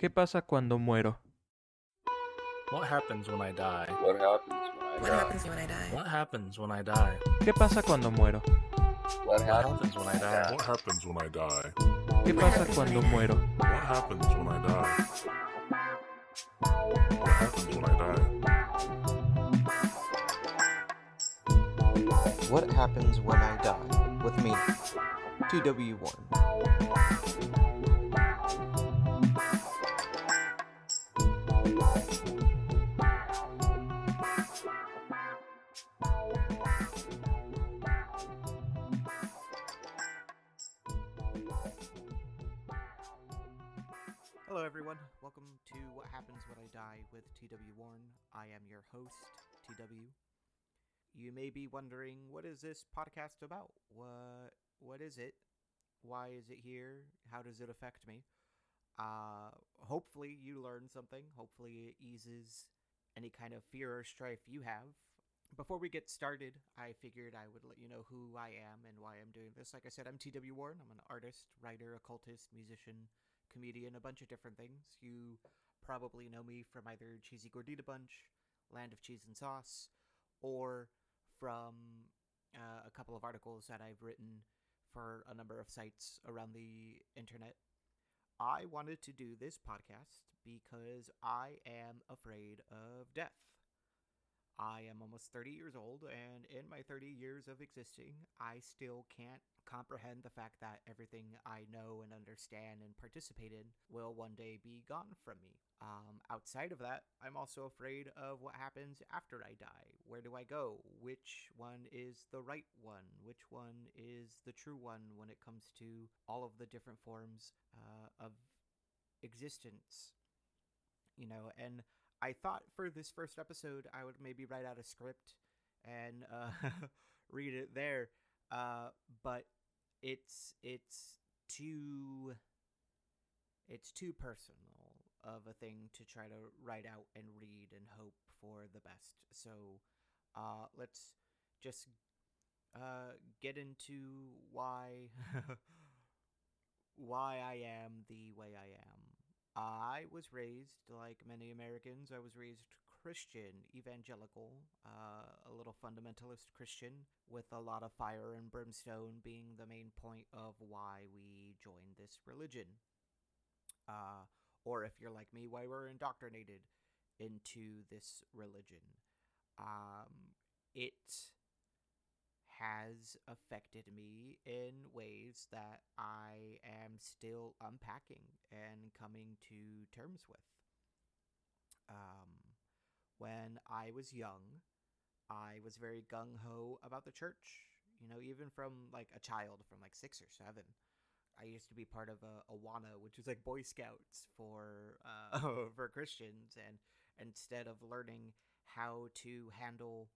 ¿Qué pasa cuando muero? What happens when I die? What happens when I What die? happens when I die? What happens when I die? ¿Qué pasa cuando muero? What happens when I die? What happens when I die? ¿Qué pasa cuando muero? What happens when I die? What happens when I die? What happens when I die? With me, TW Worn. Everyone. Welcome to What Happens When I Die with TW Worn. I am your host, TW. You may be wondering, what is this podcast about? What what is it? Why is it here? How does it affect me? Uh, hopefully you learn something. Hopefully it eases any kind of fear or strife you have. Before we get started, I figured I would let you know who I am and why I'm doing this. Like I said, I'm TW Worn. I'm an artist, writer, occultist, musician, comedian, a bunch of different things. You probably know me from either Cheesy Gordita Bunch, Land of Cheese and Sauce, or from uh, a couple of articles that I've written for a number of sites around the internet. I wanted to do this podcast because I am afraid of death. I am almost 30 years old, and in my 30 years of existing, I still can't comprehend the fact that everything I know and understand and participate in will one day be gone from me. Um, outside of that, I'm also afraid of what happens after I die. Where do I go? Which one is the right one? Which one is the true one when it comes to all of the different forms uh, of existence? You know, and I thought for this first episode, I would maybe write out a script and uh, read it there, uh, but it's it's too it's too personal of a thing to try to write out and read and hope for the best. So uh, let's just uh, get into why why I am the way I am. I was raised like many Americans. I was raised Christian, evangelical, uh, a little fundamentalist Christian, with a lot of fire and brimstone being the main point of why we joined this religion. Uh, or if you're like me, why we're indoctrinated into this religion. Um, it has affected me in ways that I am still unpacking and coming to terms with. Um, when I was young, I was very gung ho about the church. You know, even from like a child, from like six or seven. I used to be part of a Awana, which is like Boy Scouts for uh, for Christians, and instead of learning how to handle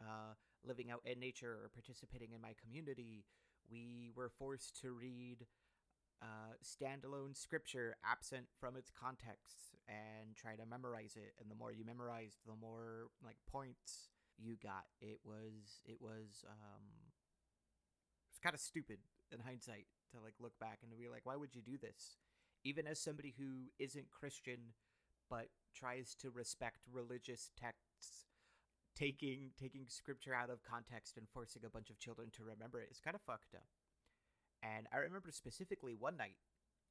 uh, living out in nature or participating in my community, we were forced to read uh, standalone scripture absent from its context and try to memorize it. And the more you memorized, the more like points you got. It was it was um, it's kind of stupid in hindsight to like look back and to be like, why would you do this? Even as somebody who isn't Christian but tries to respect religious texts taking taking scripture out of context and forcing a bunch of children to remember it is kind of fucked up. And I remember specifically one night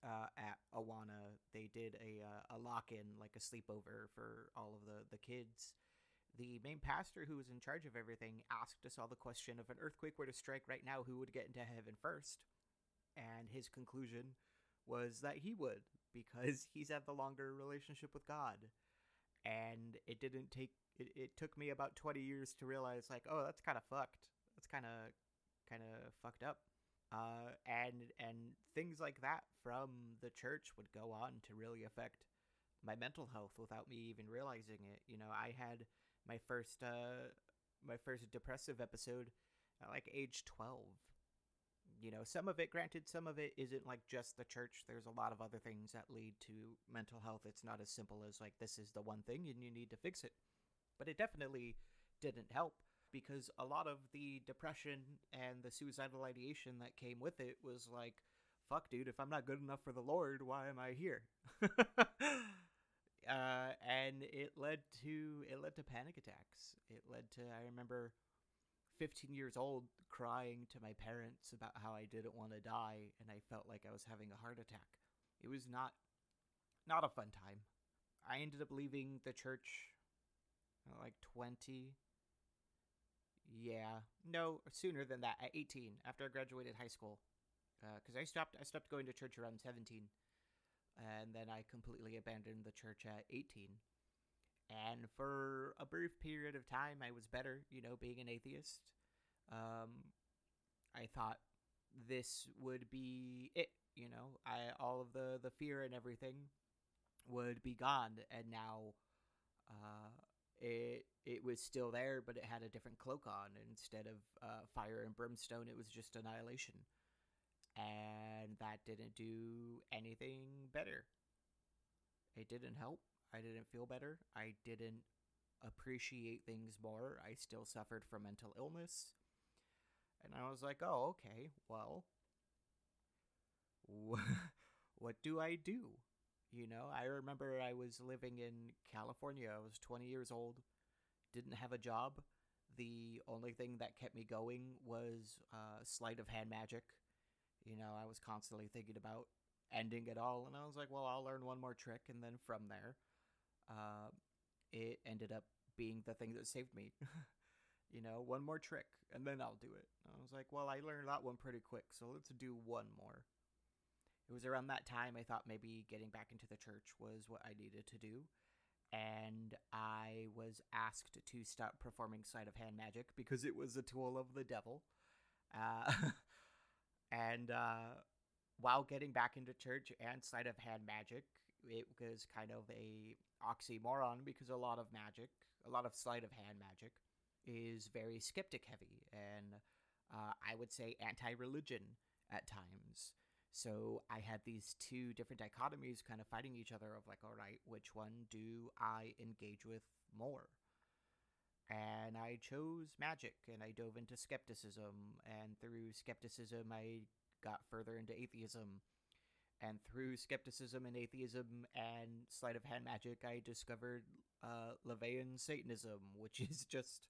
uh, at Awana, they did a uh, a lock in, like a sleepover for all of the the kids. The main pastor, who was in charge of everything, asked us all the question: if an earthquake were to strike right now, who would get into heaven first? And his conclusion was that he would, because he's had the longer relationship with God. And it didn't take it, it took me about 20 years to realize like oh that's kind of fucked. That's kind of kind of fucked up. Uh, and and things like that from the church would go on to really affect my mental health without me even realizing it. You know i had my first uh my first depressive episode at like age 12 you know some of it granted some of it isn't like just the church. There's a lot of other things that lead to mental health. It's not as simple as like this is the one thing and you need to fix it but it definitely didn't help because a lot of the depression and the suicidal ideation that came with it was like fuck dude if i'm not good enough for the lord why am i here uh, And it led to it led to panic attacks. It led to I remember 15 years old crying to my parents about how I didn't want to die and I felt like I was having a heart attack. It was not not a fun time. I ended up leaving the church like 20. Yeah, no, sooner than that at 18 after I graduated high school. Uh, cuz I stopped I stopped going to church around 17 and then I completely abandoned the church at 18. And for a brief period of time, I was better, you know, being an atheist. Um, I thought this would be it, you know. I all of the the fear and everything would be gone, and now uh, it it was still there, but it had a different cloak on. Instead of uh, fire and brimstone, it was just annihilation and that didn't do anything better. It didn't help. I didn't feel better. I didn't appreciate things more. I still suffered from mental illness. And I was like, oh, okay, well, what do I do? You know, I remember I was living in California. I was 20 years old, didn't have a job. The only thing that kept me going was uh, sleight of hand magic you know, I was constantly thinking about ending it all, and I was like, well, I'll learn one more trick, and then from there, uh, it ended up being the thing that saved me. you know, one more trick, and then I'll do it. And I was like, well, I learned that one pretty quick, so let's do one more. It was around that time I thought maybe getting back into the church was what I needed to do. And I was asked to stop performing sleight of hand magic because it was a tool of the devil. Uh, And uh, while getting back into church and sleight of hand magic, it was kind of a oxymoron because a lot of magic, a lot of sleight of hand magic, is very skeptic heavy and uh, I would say anti-religion at times. So I had these two different dichotomies kind of fighting each other of like, all right, which one do I engage with more? and I chose magic and I dove into skepticism and through skepticism I got further into atheism and through skepticism and atheism and sleight of hand magic I discovered uh LaVeyan Satanism which is just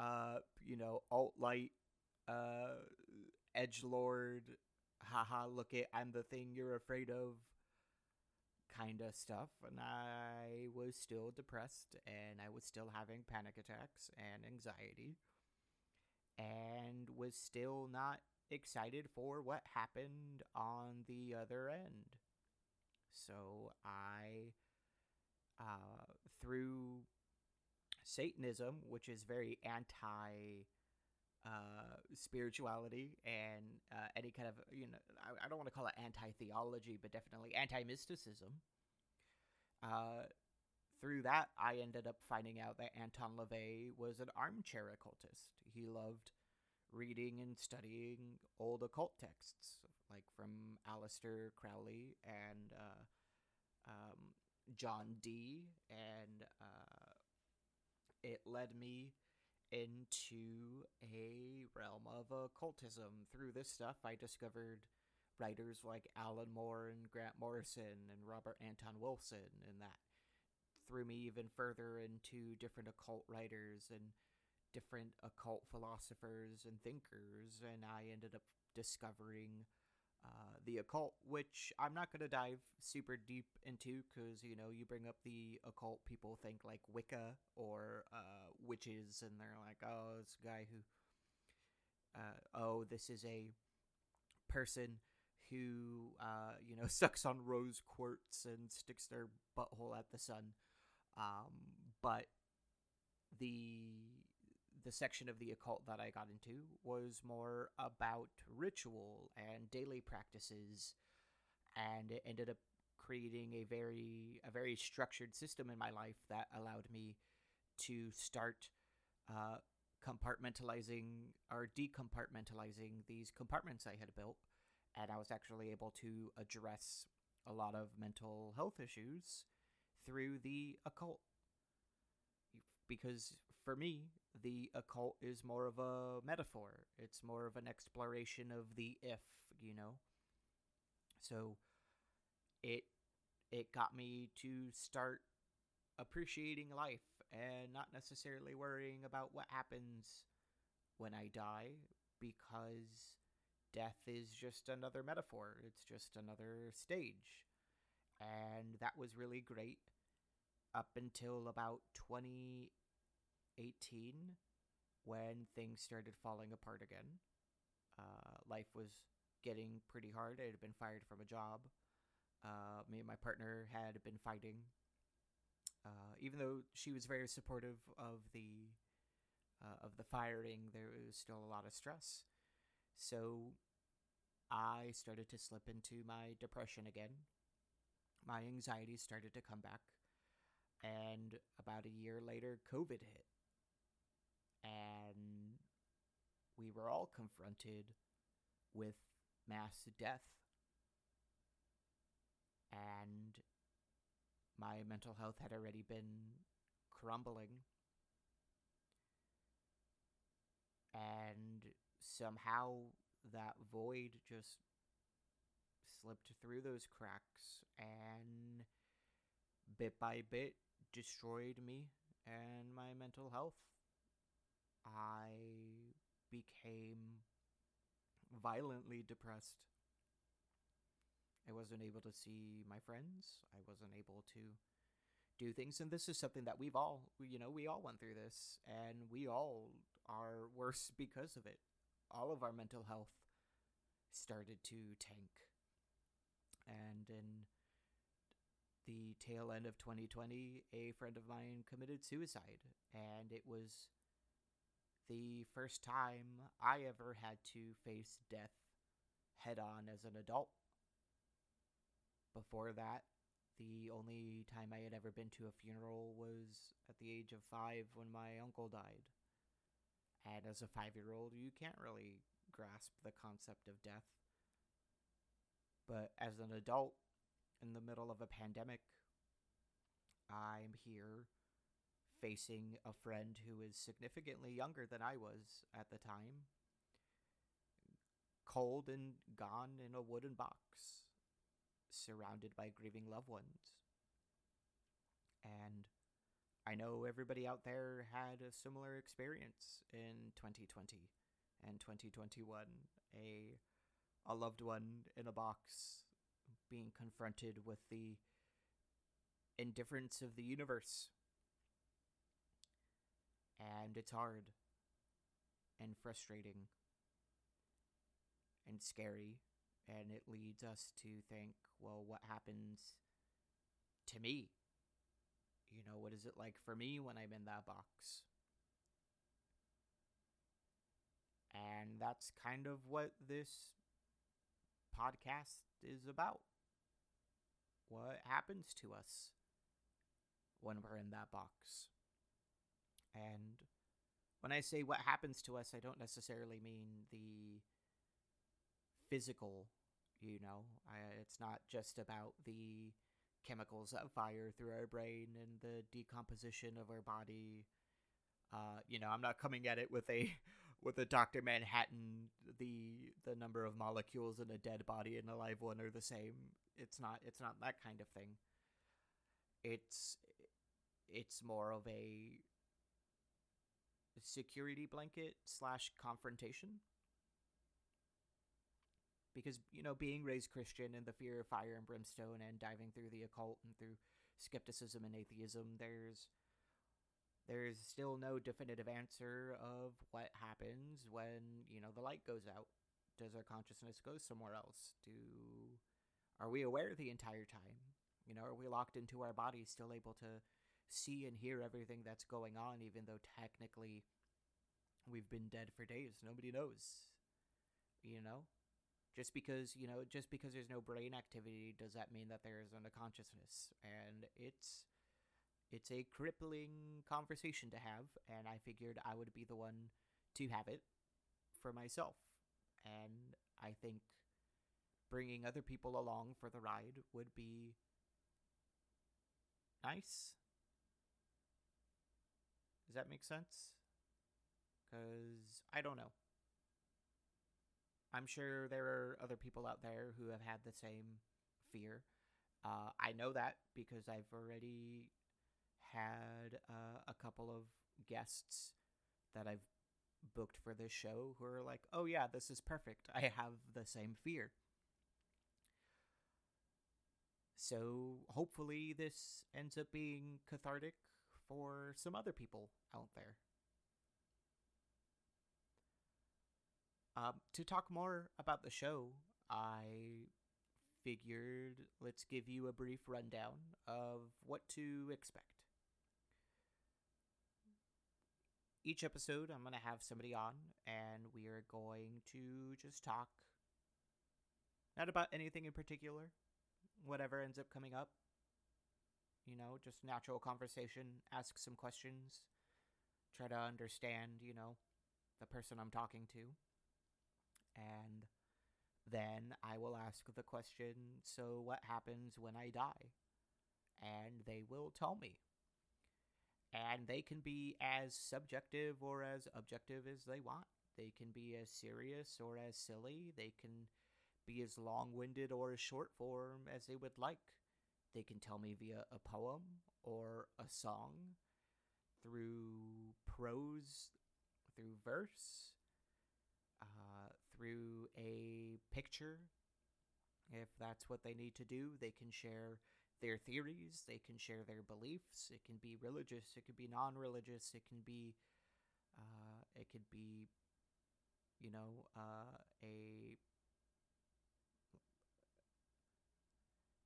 uh you know alt light uh edge lord haha look it I'm the thing you're afraid of kind of stuff and I was still depressed and I was still having panic attacks and anxiety and was still not excited for what happened on the other end. So I uh through Satanism, which is very anti uh, spirituality and uh, any kind of you know I, I don't want to call it anti theology, but definitely anti mysticism. Uh, through that, I ended up finding out that Anton LaVey was an armchair occultist. He loved reading and studying old occult texts, like from Aleister Crowley and uh, um, John Dee, and uh, it led me into a realm of occultism. Through this stuff, I discovered writers like Alan Moore and Grant Morrison and Robert Anton Wilson, and that threw me even further into different occult writers and different occult philosophers and thinkers, and I ended up discovering uh, the occult, which I'm not going to dive super deep into because, you know, you bring up the occult, people think like Wicca or uh, witches, and they're like, oh, this guy who, uh, oh, this is a person who, uh, you know, sucks on rose quartz and sticks their butthole at the sun. Um, but the the section of the occult that I got into was more about ritual and daily practices, and it ended up creating a very a very structured system in my life that allowed me to start uh, compartmentalizing or decompartmentalizing these compartments I had built, and I was actually able to address a lot of mental health issues through the occult. Because for me, the occult is more of a metaphor. It's more of an exploration of the if, you know. So it it got me to start appreciating life and not necessarily worrying about what happens when I die because death is just another metaphor. It's just another stage. And that was really great up until about 2018 when things started falling apart again. Uh, life was getting pretty hard. I had been fired from a job. Uh, me and my partner had been fighting. Uh, even though she was very supportive of the uh, of the firing, there was still a lot of stress. So I started to slip into my depression again. My anxiety started to come back. And about a year later, COVID hit. And we were all confronted with mass death. And my mental health had already been crumbling. And somehow that void just slipped through those cracks and bit by bit destroyed me and my mental health. I became violently depressed. I wasn't able to see my friends. I wasn't able to do things. And this is something that we've all, you know, we all went through this and we all are worse because of it. All of our mental health started to tank. And in the tail end of 2020, a friend of mine committed suicide. And it was the first time I ever had to face death head on as an adult. Before that, the only time I had ever been to a funeral was at the age of five when my uncle died. And as a five year old, you can't really grasp the concept of death. But as an adult, in the middle of a pandemic, I'm here facing a friend who is significantly younger than I was at the time, cold and gone in a wooden box, surrounded by grieving loved ones. And I know everybody out there had a similar experience in 2020 and 2021. A a loved one in a box being confronted with the indifference of the universe. And it's hard and frustrating and scary. And it leads us to think, well, what happens to me? You know, what is it like for me when I'm in that box? And that's kind of what this podcast is about. What happens to us when we're in that box? And when I say what happens to us, I don't necessarily mean the physical, you know. I, it's not just about the chemicals that fire through our brain and the decomposition of our body. Uh, you know, I'm not coming at it with a with a Doctor Manhattan. The the number of molecules in a dead body and a live one are the same. It's not. It's not that kind of thing. It's it's more of a security blanket slash confrontation. Because you know being raised christian and the fear of fire and brimstone and diving through the occult and through skepticism and atheism there's there's still no definitive answer of what happens when you know the light goes out. Does our consciousness go somewhere else? Do are we aware the entire time? You know are we locked into our bodies still able to see and hear everything that's going on even though technically we've been dead for days. Nobody knows you know? Just because you know just because there's no brain activity does that mean that there isn't a consciousness and it's it's a crippling conversation to have and i figured i would be the one to have it for myself. And i think bringing other people along for the ride would be nice does that make sense because i don't know I'm sure there are other people out there who have had the same fear. Uh, I know that because I've already had uh, a couple of guests that I've booked for this show who are like, "Oh yeah, this is perfect. I have the same fear." So hopefully this ends up being cathartic for some other people out there. Um, to talk more about the show, I figured let's give you a brief rundown of what to expect. Each episode, I'm going to have somebody on, and we are going to just talk not about anything in particular, whatever ends up coming up. You know, just natural conversation, ask some questions, try to understand, you know, the person I'm talking to. And then I will ask the question so, what happens when I die? And they will tell me. And they can be as subjective or as objective as they want. They can be as serious or as silly. They can be as long winded or as short form as they would like. They can tell me via a poem or a song, through prose, through verse, uh, through a picture. If that's what they need to do, they can share their theories, they can share their beliefs. It can be religious, it could be non religious, it can be, uh, it could be, you know, uh, a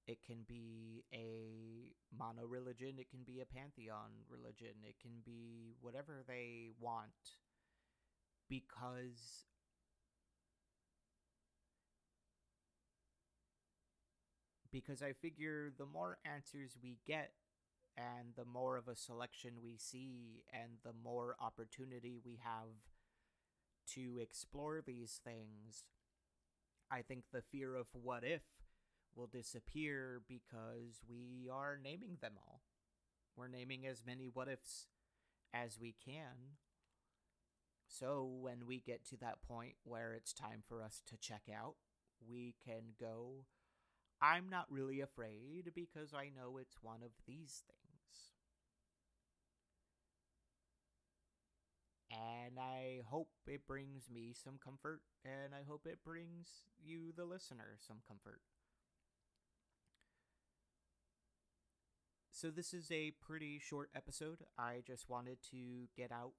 It can be a mono religion, it can be a pantheon religion, it can be whatever they want because because I figure the more answers we get and the more of a selection we see and the more opportunity we have to explore these things, I think the fear of what if will disappear because we are naming them all. We're naming as many what ifs as we can. So when we get to that point where it's time for us to check out, we can go, I'm not really afraid because I know it's one of these things. And I hope it brings me some comfort, and I hope it brings you, the listener, some comfort. So, this is a pretty short episode. I just wanted to get out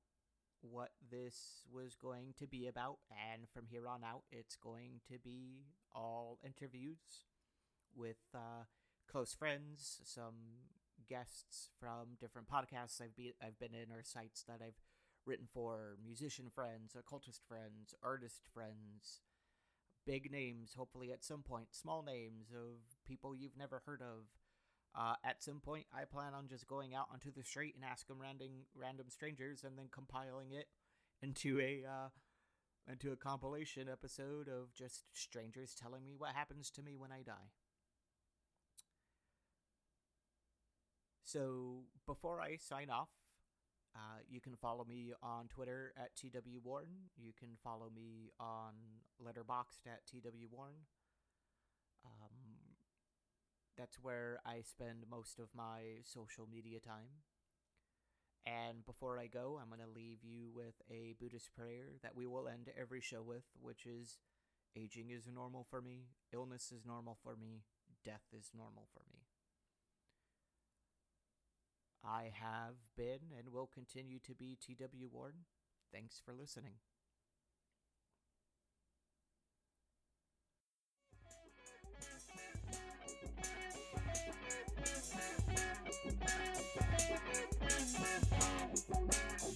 what this was going to be about, and from here on out, it's going to be all interviews with uh, close friends, some guests from different podcasts I've be I've been in or sites that I've written for, musician friends, occultist friends, artist friends, big names, hopefully at some point, small names of people you've never heard of. Uh, at some point, I plan on just going out onto the street and asking random random strangers, and then compiling it into a uh, into a compilation episode of just strangers telling me what happens to me when I die. So before I sign off, uh, you can follow me on Twitter at TW Worn. You can follow me on Letterboxd at TW Worn. Um, that's where I spend most of my social media time. And before I go, I'm going to leave you with a Buddhist prayer that we will end every show with, which is aging is normal for me, illness is normal for me, death is normal for me. I have been and will continue to be TW Worn. Thanks for listening. You.